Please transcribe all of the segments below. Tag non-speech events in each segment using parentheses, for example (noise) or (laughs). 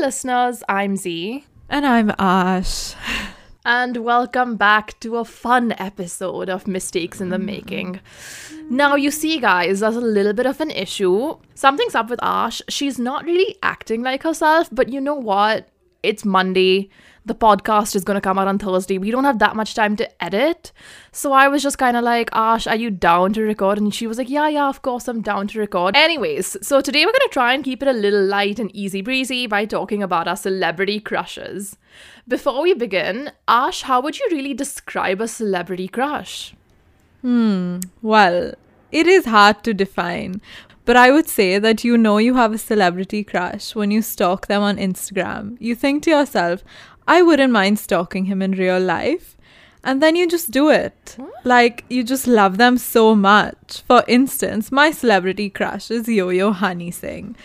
listeners. I'm Z. And I'm Ash. And welcome back to a fun episode of Mistakes in the mm. Making. Now, you see, guys, there's a little bit of an issue. Something's up with Ash. She's not really acting like herself, but you know what? It's Monday. The podcast is going to come out on Thursday. We don't have that much time to edit. So I was just kind of like, Ash, are you down to record? And she was like, Yeah, yeah, of course, I'm down to record. Anyways, so today we're going to try and keep it a little light and easy breezy by talking about our celebrity crushes. Before we begin, Ash, how would you really describe a celebrity crush? Hmm, well, it is hard to define, but I would say that you know you have a celebrity crush when you stalk them on Instagram. You think to yourself, I wouldn't mind stalking him in real life. And then you just do it. Like, you just love them so much. For instance, my celebrity crush is Yo Yo Honey Singh.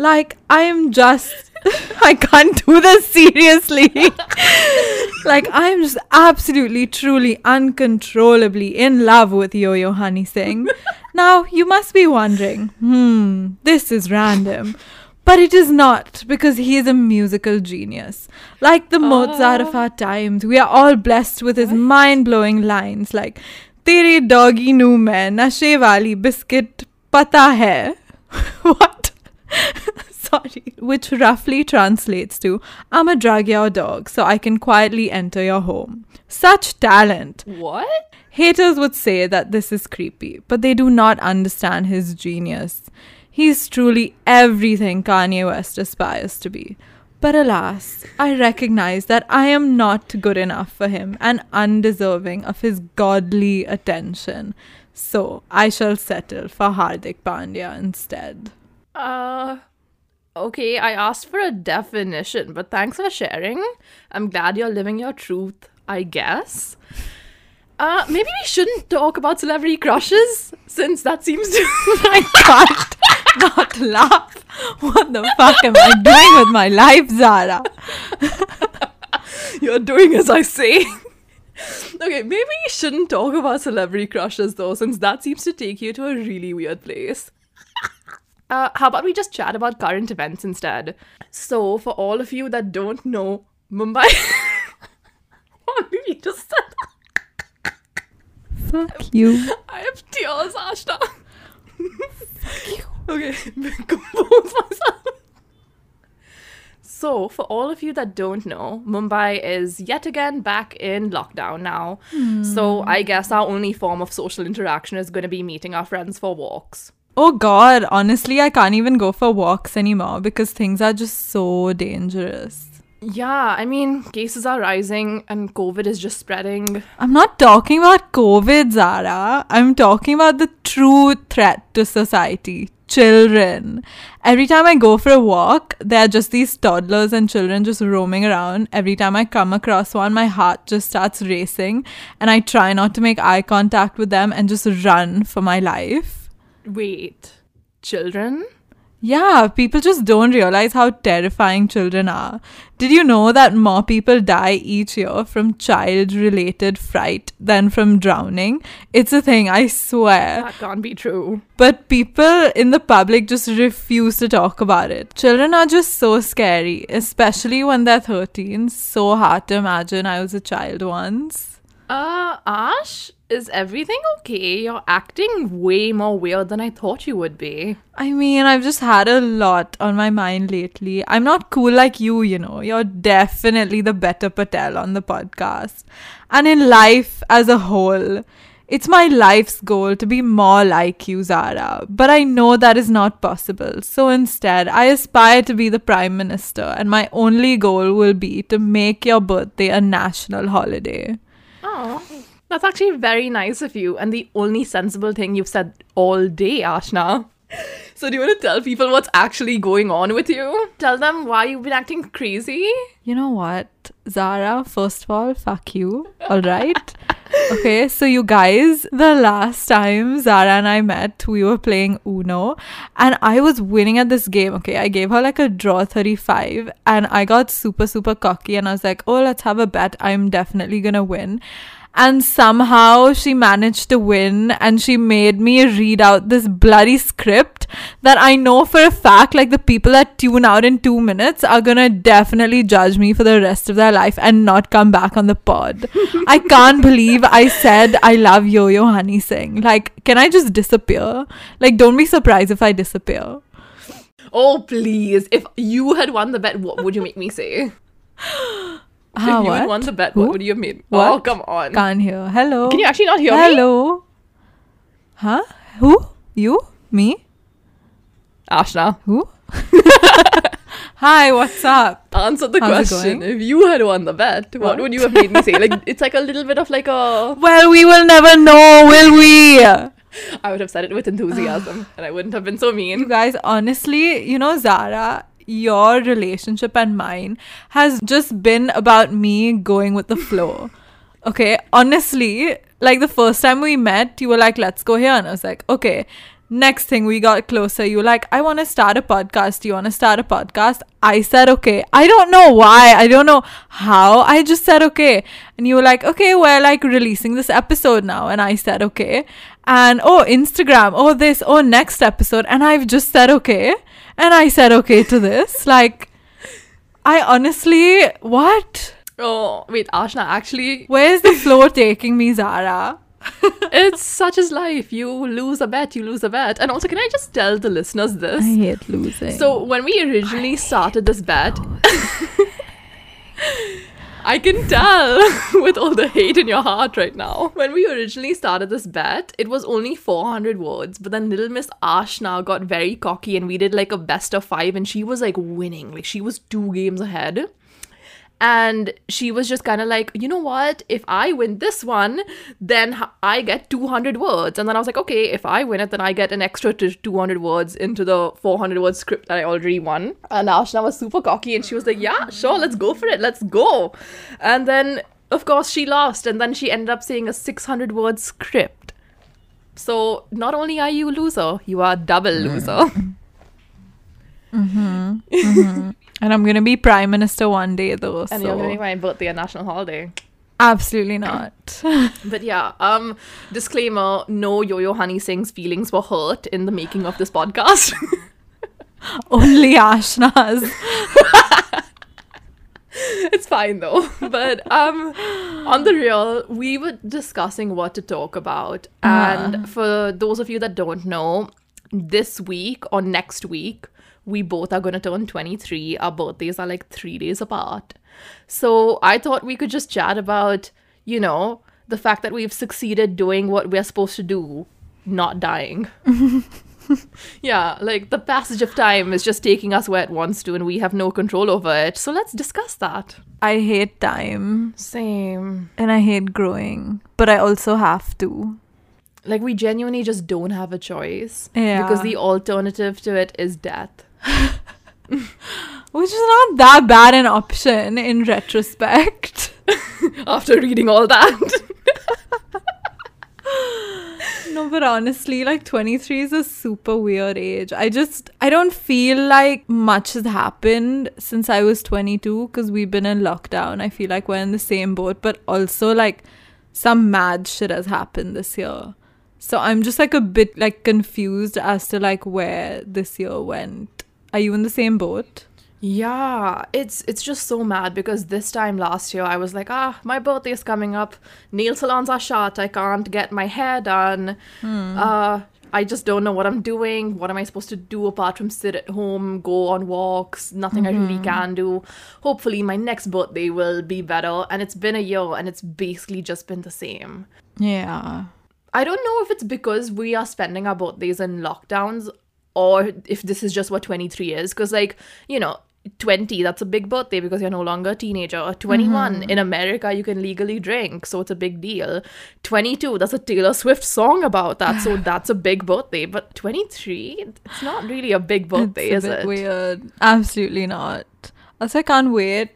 Like, I am just. (laughs) I can't do this seriously. (laughs) like, I am just absolutely, truly, uncontrollably in love with Yo Yo Honey Singh. (laughs) now, you must be wondering, hmm, this is random. But it is not because he is a musical genius. Like the Mozart of our times, we are all blessed with his mind blowing lines like, Tere doggy nu main nashe wali biscuit pata hai. what? (laughs) Sorry. Which roughly translates to, I'm a drug your dog so I can quietly enter your home. Such talent. What? Haters would say that this is creepy, but they do not understand his genius. He's truly everything Kanye West aspires to be. But alas, I recognize that I am not good enough for him and undeserving of his godly attention. So I shall settle for Hardik Pandya instead. Uh, okay, I asked for a definition, but thanks for sharing. I'm glad you're living your truth, I guess. Uh, maybe we shouldn't talk about celebrity crushes, since that seems to. (laughs) I can't not laugh. What the fuck am I doing with my life, Zara? (laughs) You're doing as I say. okay, maybe we shouldn't talk about celebrity crushes though, since that seems to take you to a really weird place. Uh, how about we just chat about current events instead? So, for all of you that don't know, Mumbai. (laughs) what did you just said? Fuck you. I have tears, Ashna. okay, (laughs) compose myself. So, for all of you that don't know, Mumbai is yet again back in lockdown now. So, I guess our only form of social interaction is going to be meeting our friends for walks. Oh god, honestly, I can't even go for walks anymore because things are just so dangerous. Yeah, I mean, cases are rising and COVID is just spreading. I'm not talking about COVID, Zara. I'm talking about the true threat to society children. Every time I go for a walk, there are just these toddlers and children just roaming around. Every time I come across one, my heart just starts racing, and I try not to make eye contact with them and just run for my life. Wait, children? Yeah, people just don't realize how terrifying children are. Did you know that more people die each year from child related fright than from drowning? It's a thing, I swear. That can't be true. But people in the public just refuse to talk about it. Children are just so scary, especially when they're 13. So hard to imagine I was a child once. Uh, Ash, is everything okay? You're acting way more weird than I thought you would be. I mean, I've just had a lot on my mind lately. I'm not cool like you, you know. You're definitely the better Patel on the podcast. And in life as a whole, it's my life's goal to be more like you, Zara. But I know that is not possible. So instead, I aspire to be the Prime Minister, and my only goal will be to make your birthday a national holiday. Oh, that's actually very nice of you, and the only sensible thing you've said all day, Ashna. So, do you want to tell people what's actually going on with you? Tell them why you've been acting crazy? You know what, Zara? First of all, fuck you. All right. (laughs) okay, so you guys, the last time Zara and I met, we were playing Uno, and I was winning at this game. Okay, I gave her like a draw 35, and I got super, super cocky, and I was like, oh, let's have a bet. I'm definitely gonna win. And somehow she managed to win and she made me read out this bloody script that I know for a fact like the people that tune out in 2 minutes are going to definitely judge me for the rest of their life and not come back on the pod. I (laughs) can't believe I said I love Yo-Yo Honey Singh. Like can I just disappear? Like don't be surprised if I disappear. Oh, please. If you had won the bet, what would you make me say? (laughs) Ah, if you what? had won the bet, Who? what would you have made? Oh, come on. Can't hear. Hello. Can you actually not hear me? Hello. Huh? Who? You? Me? Ashna, Who? (laughs) Hi, what's up? answer the How's it question. If you had won the bet, what, What? would you have made me say? Like, (laughs) it's like a little bit of like a. Well, we will never know, will we? (laughs) I would have said it with enthusiasm, and I wouldn't have been so You mean. guys, honestly, you know, Zara, your relationship and mine has just been about me going with the (laughs) flow. Okay, honestly, like the first time we met, you were like, let's go here. And I was like, okay. Next thing we got closer, you were like, I want to start a podcast. Do you want to start a podcast? I said, okay. I don't know why. I don't know how. I just said, okay. And you were like, okay, we're like releasing this episode now. And I said, okay. And oh, Instagram. Oh, this. Oh, next episode. And I've just said, okay. And I said, okay to this. Like, I honestly, what? Oh, wait, Ashna, actually, Where's the flow taking me, Zara? (laughs) it's such as life. You lose a bet, you lose a bet. And also, can I just tell the listeners this? I hate losing. So when we originally started this bet, (laughs) I can tell (laughs) with all the hate in your heart right now. When we originally started this bet, it was only 400 words, but then little Miss Ashna got very cocky and we did like a best of 5 and she was like winning. Like she was 2 games ahead. And she was just kind of like, you know what? If I win this one, then i get 200 words. And then I was like, okay, if I win it, then I get an extra 200 words into the 400 word script that I already won. And Ashna was super cocky and she was like, yeah, sure, let's go for it. Let's go. And then, of course, she lost. And then she ended up saying a 600 word script. So not only are you a loser, you are a double loser. Mm-hmm. Mm-hmm. Mm-hmm. And I'm gonna be prime minister one day, though. and so you're going to make my birthday a national holiday. absolutely not. (laughs) But yeah, um, disclaimer: no Yo-Yo Honey Singh's feelings were hurt in the making of this podcast. (laughs) Only Ashna's. (laughs) it's fine though. But um, on the real, we were discussing what to talk about, and for those of you that don't know, this week or next week, we both are going to turn 23. Our birthdays are like three days apart. So I thought we could just chat about, you know, the fact that we've succeeded doing what we're supposed to do, not dying. (laughs) yeah, like the passage of time is just taking us where it wants to, and we have no control over it. So let's discuss that. I hate time Same. and I hate growing, but I also have to. Like we genuinely just don't have a choice. Yeah. Because the alternative to it is death. (laughs) Which is not that bad an option in retrospect. (laughs) After reading all that. (laughs) No, but honestly, like 23 is a super weird age. I just, I don't feel like much has happened since I was 22 because we've been in lockdown. I feel like we're in the same boat, but also like some mad shit has happened this year. So I'm just like a bit like confused as to like where this year went. Are you in the same boat? Yeah, it's it's just so mad because this time last year I was like, ah, my birthday is coming up. Nail salons are shut. I can't get my hair done. Uh, I just don't know what I'm doing. What am I supposed to do apart from sit at home, go on walks? Nothing I really can do. Hopefully, my next birthday will be better. And it's been a year, and it's basically just been the same. Yeah. I don't know if it's because we are spending our birthdays in lockdowns or if this is just what 23 is. Because, like, you know, 20, that's a big birthday because you're no longer a teenager. 21, mm-hmm. in America, you can legally drink, so it's a big deal. 22, that's a Taylor Swift song about that, so (sighs) that's a big birthday. But 23, it's not really a big birthday, it's is it? weird. Absolutely not. Also, I can't wait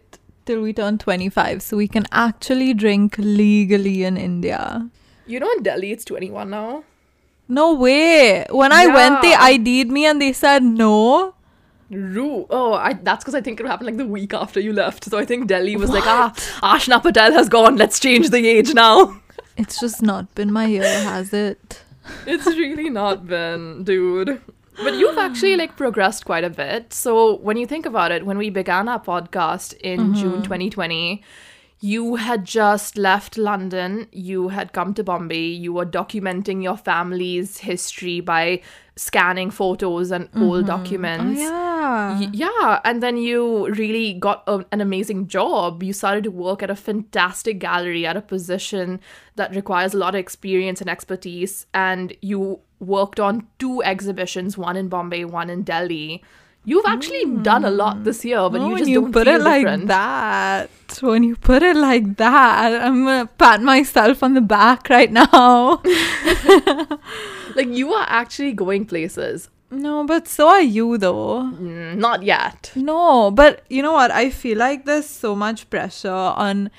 till we turn 25 so we can actually drink legally in India. You know, in Delhi, it's 21 now. No way. When I went, they ID'd me and they said no. Rue. Oh, I, that's because I think it happened like the week after you left. So I think Delhi was like, ah, Ashna Patel has gone. Let's change the age now. (laughs) It's just not been my year, has it? It's really not been, dude. But you've actually like progressed quite a bit. So when you think about it, when we began our podcast in June 2020, you had just left London, you had come to Bombay, you were documenting your family's history by scanning photos and old mm-hmm. oh, documents. yeah. Y- yeah, and then you really got a, an amazing job. You started to work at a fantastic gallery at a position that requires a lot of experience and expertise. And you worked on two exhibitions, one in Bombay, one in Delhi. You've actually done a lot this year, but Oh, you when just you don't put feel it like different. that. When you put it like that, I'm gonna pat myself on the back right now. (laughs) Like you are actually going places. no, but so are you though. Mm, not yet. No, but you know what? I feel like there's so much pressure on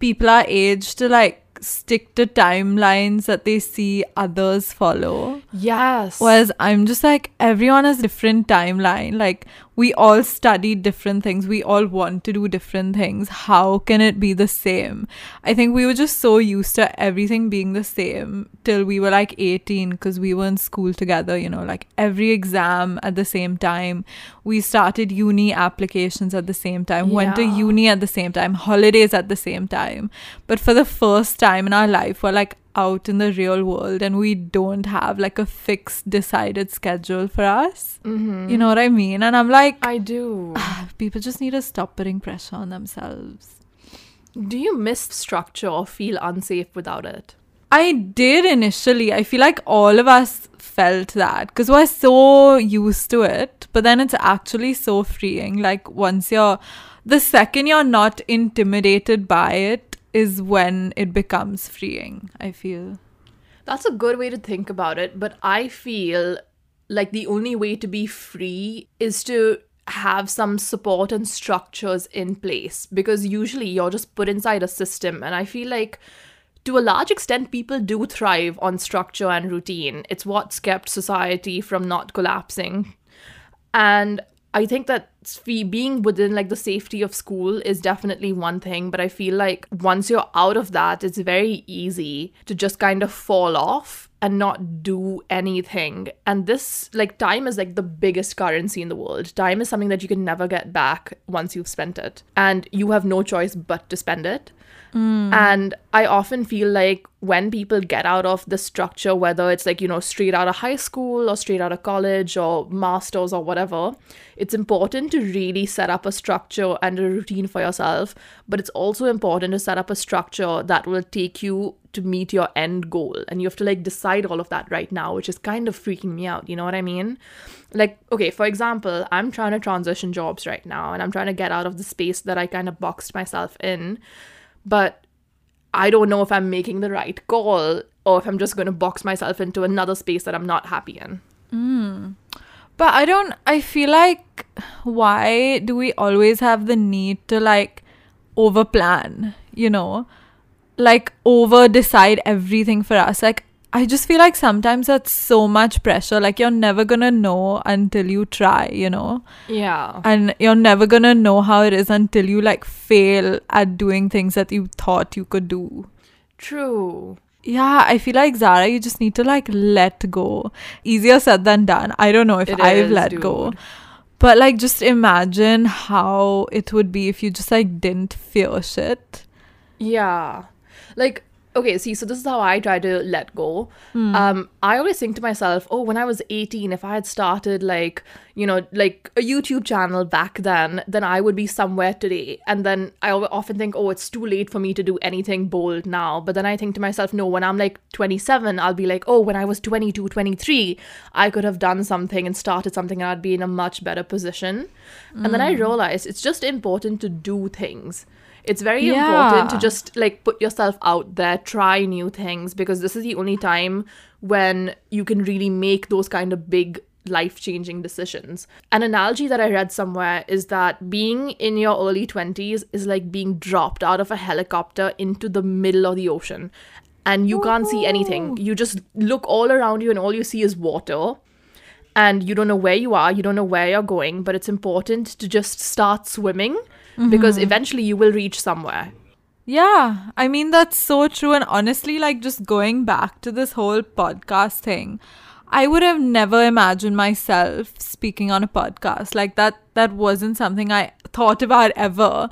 people our age to like stick to timelines that they see others follow. Yes. Whereas I'm just like everyone has different timeline. Like we all study different things. We all want to do different things. How can it be the same? I think we were just so used to everything being the same till we were like 18 because we were in school together, you know, like every exam at the same time. We started uni applications at the same time, went to uni at the same time, holidays at the same time. But for the first time in our life, we're like out in the real world and we don't have like a fixed decided schedule for us. Mhm. You know what I mean? And I'm like, I do. (sighs) people just need to stop putting pressure on themselves. Do you miss structure or feel unsafe without it? I did initially. I feel like all of us felt that because we're so used to it. But then it's actually so freeing. Like, once you're, the second you're not intimidated by it is when it becomes freeing, I feel. That's a good way to think about it, but I feel like the only way to be free is to have some support and structures in place because usually you're just put inside a system and I feel like to a large extent people do thrive on structure and routine. It's what's kept society from not collapsing. And I think that being within like the safety of school is definitely one thing, but I feel like once you're out of that, it's very easy to just kind of fall off and not do anything. And this, like, time is like the biggest currency in the world. Time is something that you can never get back once you've spent it, and you have no choice but to spend it. Mm. And I often feel like when people get out of the structure, whether it's like, you know, straight out of high school or straight out of college or masters or whatever, it's important to really set up a structure and a routine for yourself. But it's also important to set up a structure that will take you to meet your end goal. And you have to like decide all of that right now, which is kind of freaking me out. You know what I mean? Like, okay, for example, I'm trying to transition jobs right now and I'm trying to get out of the space that I kind of boxed myself in but I don't know if I'm making the right call or if I'm just going to box myself into another space that I'm not happy in. Hmm. But I don't, I feel like, why do we always have the need to like over plan, you know? Like over decide everything for us. Like, I just feel like sometimes that's so much pressure. Like, you're never gonna know until you try, you know? Yeah. And you're never gonna know how it is until you like fail at doing things that you thought you could do. True. Yeah, I feel like Zara, you just need to like let go. Easier said than done. I don't know if It I've is, let go. dude. But like just imagine how it would be if you just like didn't fear shit. Yeah. Like, okay, see, so this is how I try to let go. Um, I always think to myself, oh, when I was 18, if I had started like, you know, like a YouTube channel back then, then I would be somewhere today. And then I often think, oh, it's too late for me to do anything bold now. But then I think to myself, no, when I'm like 27, I'll be like, oh, when I was 22, 23, I could have done something and started something and I'd be in a much better position. And then I realized it's just important to do things. It's very important to just like put yourself out there, try new things because this is the only time when you can really make those kind of big life changing decisions. An analogy that I read somewhere is that being in your early 20s is like being dropped out of a helicopter into the middle of the ocean and you can't see anything. You just look all around you and all you see is water and you don't know where you are, you don't know where you're going, but it's important to just start swimming because mm-hmm. eventually you will reach somewhere. Yeah, I mean that's so true and honestly like just going back to this whole podcast thing, I would have never imagined myself speaking on a podcast. Like that that wasn't something I thought about ever.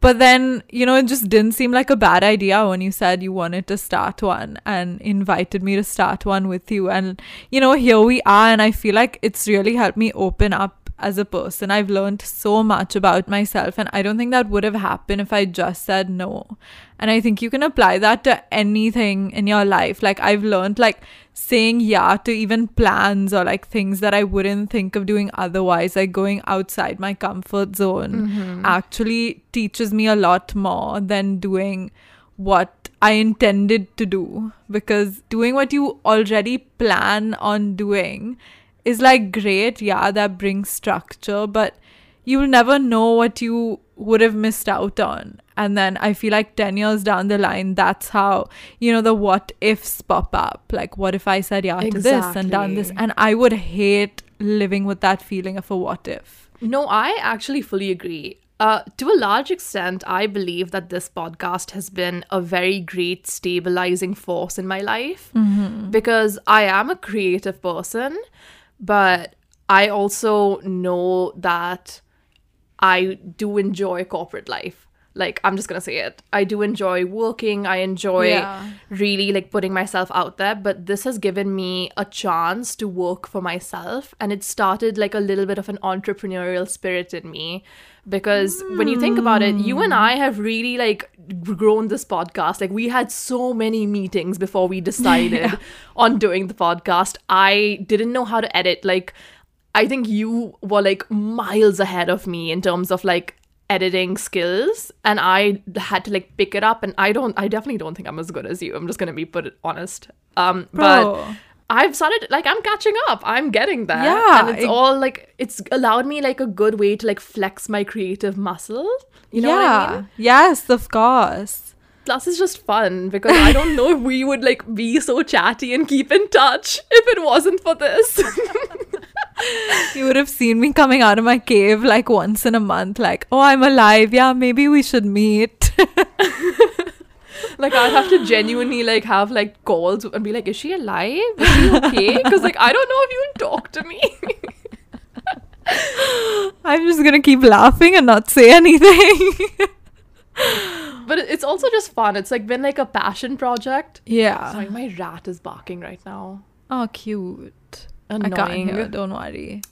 But then, you know, it just didn't seem like a bad idea when you said you wanted to start one and invited me to start one with you. And, you know, here we are. And I feel like it's really helped me open up as a person. I've learned so much about myself, and I don't think that would have happened if I just said no. And I think you can apply that to anything in your life. Like, I've learned, like, saying yeah to even plans or like things that I wouldn't think of doing otherwise, like going outside my comfort zone, mm-hmm. actually teaches me a lot more than doing what I intended to do. Because doing what you already plan on doing is like great, yeah, that brings structure, but you'll never know what you would have missed out on. And then I feel like 10 years down the line, that's how, you know, the what ifs pop up. Like, what if I said yeah to this and done this? And I would hate living with that feeling of a what if. No, I actually fully agree. Uh, to a large extent, I believe that this podcast has been a very great stabilizing force in my life because I am a creative person, but I also know that I do enjoy corporate life. Like, I'm just gonna say it. I do enjoy working. I enjoy Yeah. really like putting myself out there. But this has given me a chance to work for myself. And it started like a little bit of an entrepreneurial spirit in me. Because when you think about it, you and hmm. I have really like grown this podcast. Like, we had so many meetings before we decided (laughs) on doing the podcast. I didn't know how to edit. Like, I think you were like miles ahead of me in terms of like editing skills and I had to like pick it up and I don't I definitely don't think I'm as good as you. I'm just to be put it honest. Um but I've started like I'm catching up. I'm getting there. Yeah, And it's it- all like it's allowed me like a good way to like flex my creative muscle. You know yeah. what I mean? Yes, of course. Plus it's just fun because I don't know if we would like be so chatty and keep in touch if it wasn't for this. (laughs) You would have seen me coming out of my cave like once in a month, like, oh, I'm alive. Yeah, maybe we should meet. Like I'd have to genuinely like have like calls and be like, is she alive? Is she okay? Because like I don't know if you'll talk to me. I'm just gonna keep laughing and not say anything. but it's also just fun. It's like been like a passion project. yeah. Sorry, my rat is barking right now. Oh, cute. I can't Annoying. hear. Don't worry.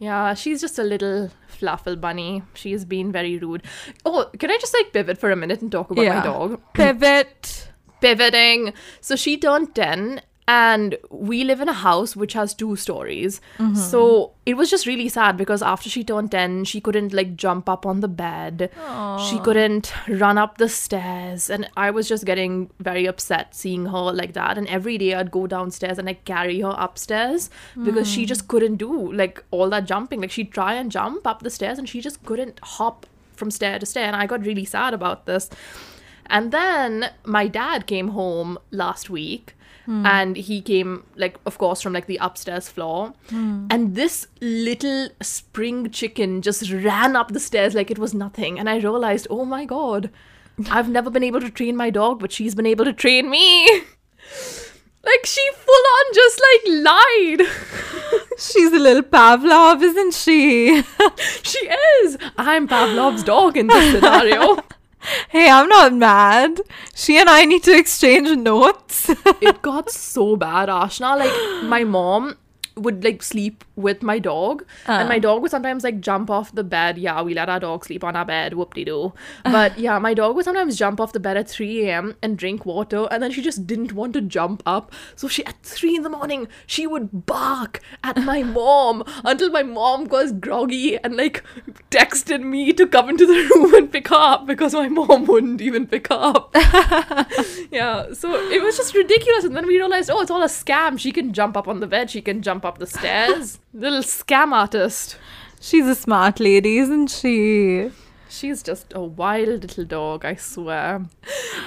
Yeah, she's just a little fluffle bunny. She's been very rude. Oh, can I just like pivot for a minute and talk about Yeah. my dog? Pivot. pivoting. So she turned 10 and we live in a house which has two stories. Mm-hmm. So it was just really sad because after she turned 10, she couldn't like jump up on the bed. She couldn't run up the stairs and I was just getting very upset seeing her like that and every day I'd go downstairs and like carry her upstairs because she hmm. just couldn't do like all that jumping. Like she'd try and jump up the stairs and she just couldn't hop from stair to stair and I got really sad about this. And then my dad came home last week Hmm. and he came like of course from like the upstairs floor hmm. and this little spring chicken just ran up the stairs like it was nothing and I realized, "Oh my god. (laughs) I've never been able to train my dog, but she's been able to train me." (laughs) like she full on just like lied. (laughs) She's a little Pavlov, isn't she? she is. I'm Pavlov's dog in this scenario. Hey, I'm not mad. She and I need to exchange notes. it got so bad, Ashna. Like my mom would like sleep with my dog, and uh. my dog would sometimes like jump off the bed. Yeah, we let our dog sleep on our bed. Whoop de doo. Uh. But yeah, my dog would sometimes jump off the bed at 3 a.m. and drink water, and then she just didn't want to jump up. So she at 3 in the morning she would bark at my (laughs) mom until my mom was groggy and like texted me to come into the room and pick her up because my mom wouldn't even pick her up. (laughs) Yeah, so it was just ridiculous. And then we realized, oh, it's all a scam. She can jump up on the bed, she can jump up the stairs. (laughs) Little scam artist. She's a smart lady, isn't she? She's just a wild little dog, I swear.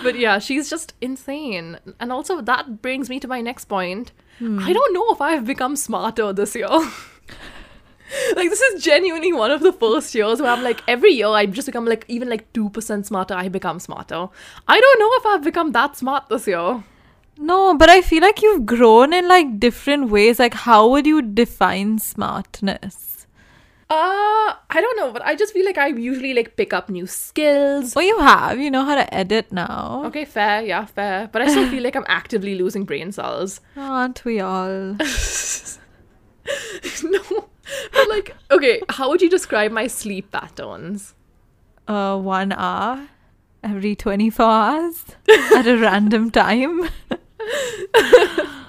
But yeah, she's just insane. And also, that brings me to my next point. Hmm. I don't know if I've become smarter this year. (laughs) like this is genuinely one of the first years where I'm like every year I just become like even like two percent smarter. I become smarter. I don't know if I've become that smart this year. No, but I feel like you've grown in like different ways. Like, how would you define smartness? Uh, I don't know, but I just feel like I usually like pick up new skills. Oh, you have. You know how to edit now. Okay, fair, yeah, fair. But I still feel like I'm (laughs) actively losing brain cells. Aren't we all? (laughs) no, but like, okay, how would you describe my sleep patterns? Uh, one hour every 24 hours at a random time. (laughs) (laughs)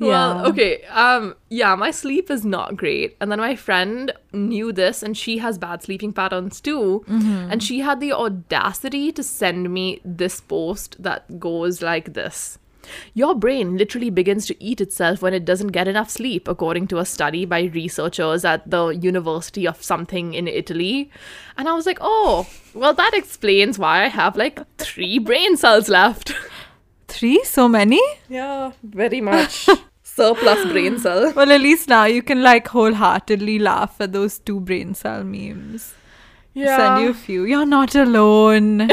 Well, okay. Um, yeah, my sleep is not great. And then my friend knew this and she has bad sleeping patterns too. And she had the audacity to send me this post that goes like this. Your brain literally begins to eat itself when it doesn't get enough sleep, according to a study by researchers at the University of something in Italy. And I was like, oh, well, that explains why I have like three brain cells left. (laughs) Three? So many? Yeah, very much. Surplus brain cell. Well, at least now you can like wholeheartedly laugh at those two brain cell memes. Send you a few. You're not alone.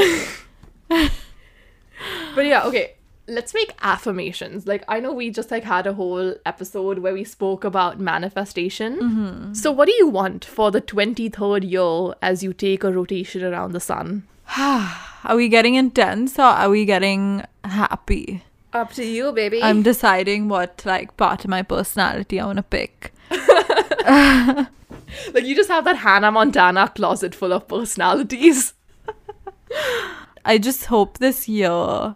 But yeah, okay. Let's make affirmations. Like I know we just like had a whole episode where we spoke about manifestation. So what do you want for the 23rd year as you take a rotation around the sun? Are we getting intense or are we getting happy? Up to you, baby. I'm deciding what like part of my personality I want to pick. (laughs) (laughs) like you just have that Hannah Montana closet full of personalities. (laughs) I just hope this year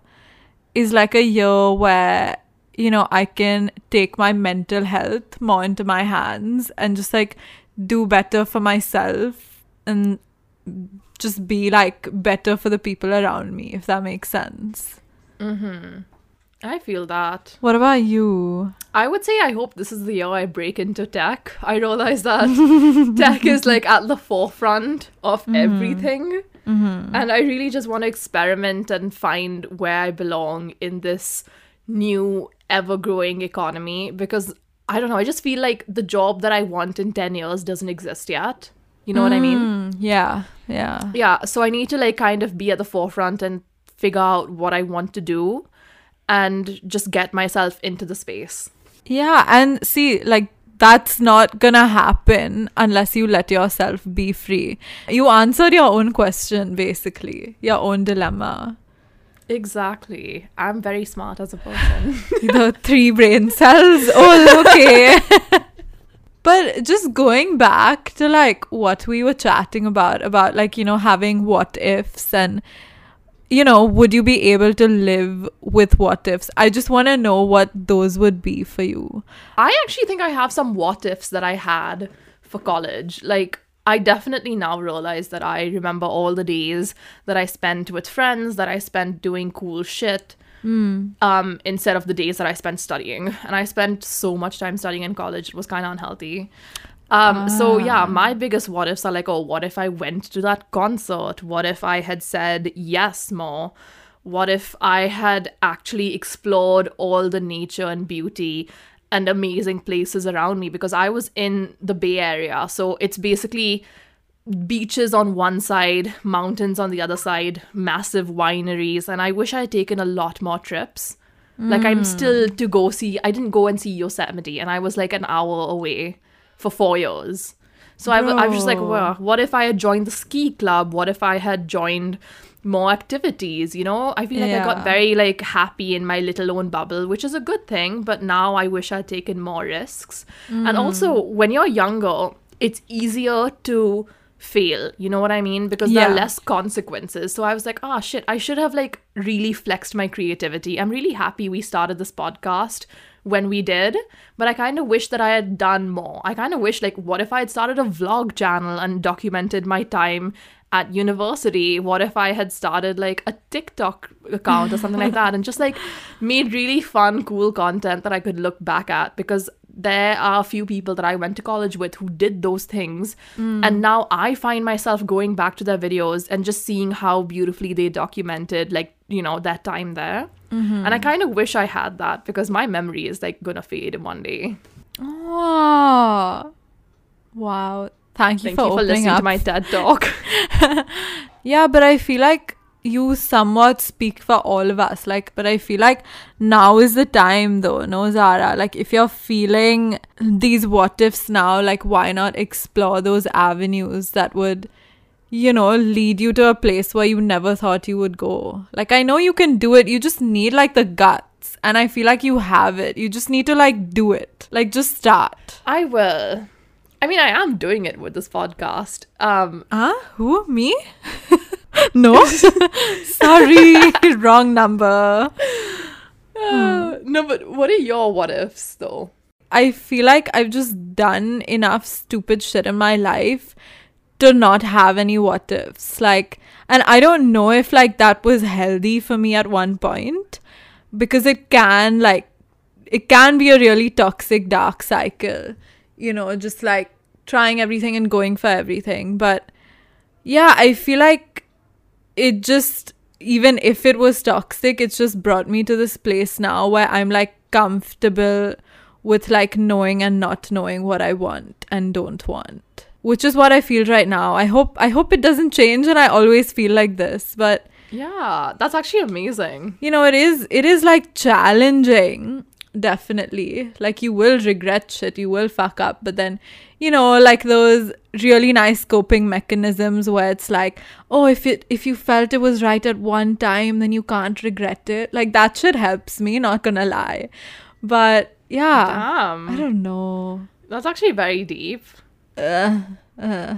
is like a year where you know I can take my mental health more into my hands and just like do better for myself and just be like better for the people around me if that makes sense. Mm-hmm. I feel that. What about you? I would say I hope this is the year I break into tech. I realize that (laughs) tech is like at the forefront of mm-hmm. everything. Mm-hmm. And I really just want to experiment and find where I belong in this new, ever growing economy because I don't know, I just feel like the job that I want in 10 years doesn't exist yet. You know what I mean? Mm, yeah, yeah. Yeah, so I need to like kind of be at the forefront and figure out what I want to do and just get myself into the space. Yeah, and see, like that's not gonna happen unless you let yourself be free. You answered your own question, basically, your own dilemma. Exactly. I'm very smart as a person. (laughs) the three brain cells. Oh, okay. (laughs) but just going back to like what we were chatting about, about like, you know, having what ifs and, you know, would you be able to live with what ifs? I just want to know what those would be for you. I actually think I have some what ifs that I had for college. Like, I definitely now realize that I remember all the days that I spent with friends, that I spent doing cool shit. Um, instead of the days that I spent studying, and I spent so much time studying in college, it was kind of unhealthy. Um, so yeah, my biggest what ifs are like, oh, what if I went to that concert? What if I had said yes more? What if I had actually explored all the nature and beauty and amazing places around me? Because I was in the Bay Area, so it's basically beaches on one side, mountains on the other side, massive wineries, and I wish I had taken a lot more trips. Like I'm hmm. still to go see. I didn't go and see Yosemite, and I was like an hour away for four years. So I, wa- was just like, well, what if I had joined the ski club? What if I had joined more activities? You know, I feel like I got very like happy in my little own bubble, which is a good thing. But now I wish I'd taken more risks. And also, hmm. when you're younger, it's easier to fail. You know what I mean? Because there are less consequences. So I was like, ah, shit, I should have like really flexed my creativity. I'm really happy we started this podcast when we did, but I kind of wish that I had done more. I kind of wish, like, what if I had started a vlog channel and documented my time at university? What if I had started like a TikTok account or something like (laughs) that and just like made really fun, cool content that I could look back at? Because there are a few people that I went to college with who did those things. Mm. And now I find myself going back to their videos and just seeing how beautifully they documented, like, you know, that time there. Mm-hmm. And I kind of wish I had that because my memory is like gonna fade in one day. Oh, Wow. Thank you Thank for you for listening up. to my TED talk. (laughs) Yeah, but I feel like you somewhat speak for all of us. Like, but I feel like now is the time though, no, Zara? Like, if you're feeling these what ifs now, like, why not explore those avenues that would, you know, lead you to a place where you never thought you would go? Like, I know you can do it, you just need like the guts. And I feel like you have it. You just need to like do it. Like, just start. I will. I mean, I am doing it with this podcast. Um, Huh? Who? Me? (laughs) (laughs) no. (laughs) Sorry. (laughs) Wrong number. uh, no, but what are your what ifs though? I feel like I've just done enough stupid shit in my life to not have any what ifs. Like, and I don't know if like that was healthy for me at one point because it can like, it can be a really toxic dark cycle, you know, just like trying everything and going for everything. But yeah, I feel like it just, even if it was toxic, it's just brought me to this place now where I'm like comfortable with like knowing and not knowing what I want and don't want. Which is what I feel right now. I hope I hope it doesn't change and I always feel like this, but Yeah, that's actually amazing. you know it is it is like challenging definitely. Like you will regret shit you will fuck up but then you know like those really nice coping mechanisms where it's like oh if it if you felt it was right at one time then you can't regret it. Like that shit helps me not gonna lie. But yeah. Damn. i don't know. That's actually very deep. uh, uh,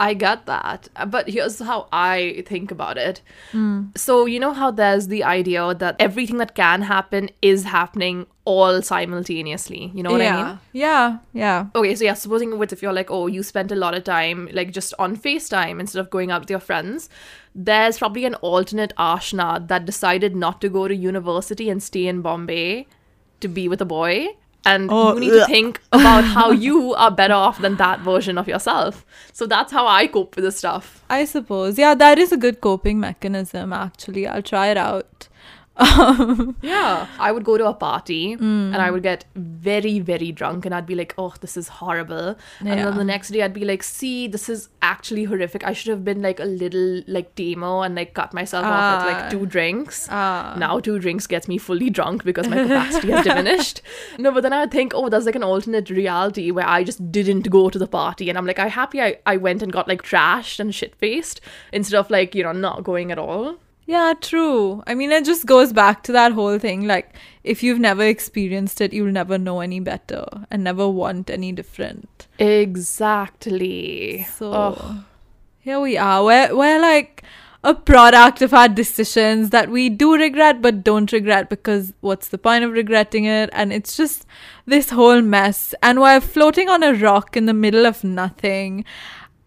I get that. But here's how I think about it. Hmm. So, you know how there's the idea that everything that can happen is happening all simultaneously. You know what yeah I mean? yeah yeah Okay, so yeah, supposing with if you're like, oh, you spent a lot of time like just on FaceTime instead of going out with your friends, there's probably an alternate Ashna that decided not to go to university and stay in Bombay to be with a boy. And Oh, you need to think about how (laughs) you are better off than that version of yourself. So that's how I cope with this stuff. I suppose. Yeah, that is a good coping mechanism, actually. I'll try it out. Yeah. (laughs) I would go to a party and I would get very, very drunk and I'd be like, oh, this is horrible. And then the next day I'd be like, see, this is actually horrific. I should have been like a little like tamer and like cut myself off at Ah. like two drinks. Ah. Now two drinks gets me fully drunk because my capacity has diminished. (laughs) No, but then I would think, oh, there's like an alternate reality where I just didn't go to the party and I'm like, I'm happy I, I went and got like trashed and shit faced instead of like, you know, not going at all. Yeah, true. I mean, it just goes back to that whole thing. Like, if you've never experienced it, you'll never know any better and never want any different. Exactly. So, Ugh. here we are. We're, we're like a product of our decisions that we do regret but don't regret because what's the point of regretting it? And it's just this whole mess. And we're floating on a rock in the middle of nothing.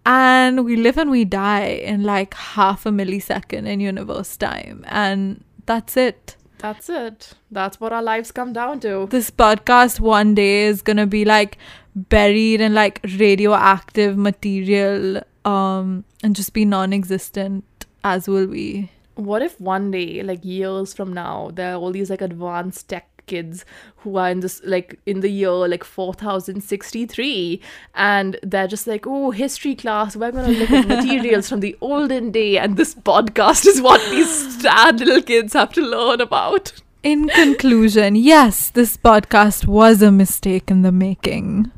And we live and we die in like half a millisecond in universe time. And that's it. That's it. That's what our lives come down to. This podcast one day is gonna be like buried in like radioactive material um and just be non-existent as will we What if one day, like years from now, there are all these like advanced tech kids who are in this like in the year like 4063 and they're just like oh history class we're gonna look at materials from the olden day? And this podcast is what these sad little kids have to learn about. In conclusion yes this podcast was a mistake in the making.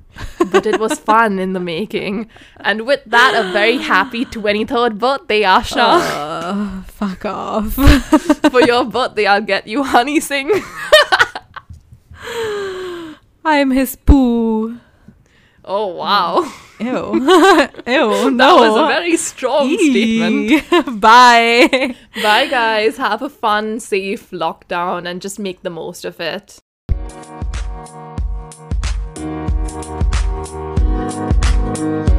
But it was fun in the making. And with that a very happy 23rd birthday Ashna. Uh, fuck off. For your birthday i'll get you Honey Singh (laughs) (gasps) I'm his poo. Oh wow. Mm. Ew. (laughs) (laughs) Ew. No. That was a very strong Eee. statement. (laughs) Bye. Bye guys. Have a fun, safe lockdown and just make the most of it. Thank you.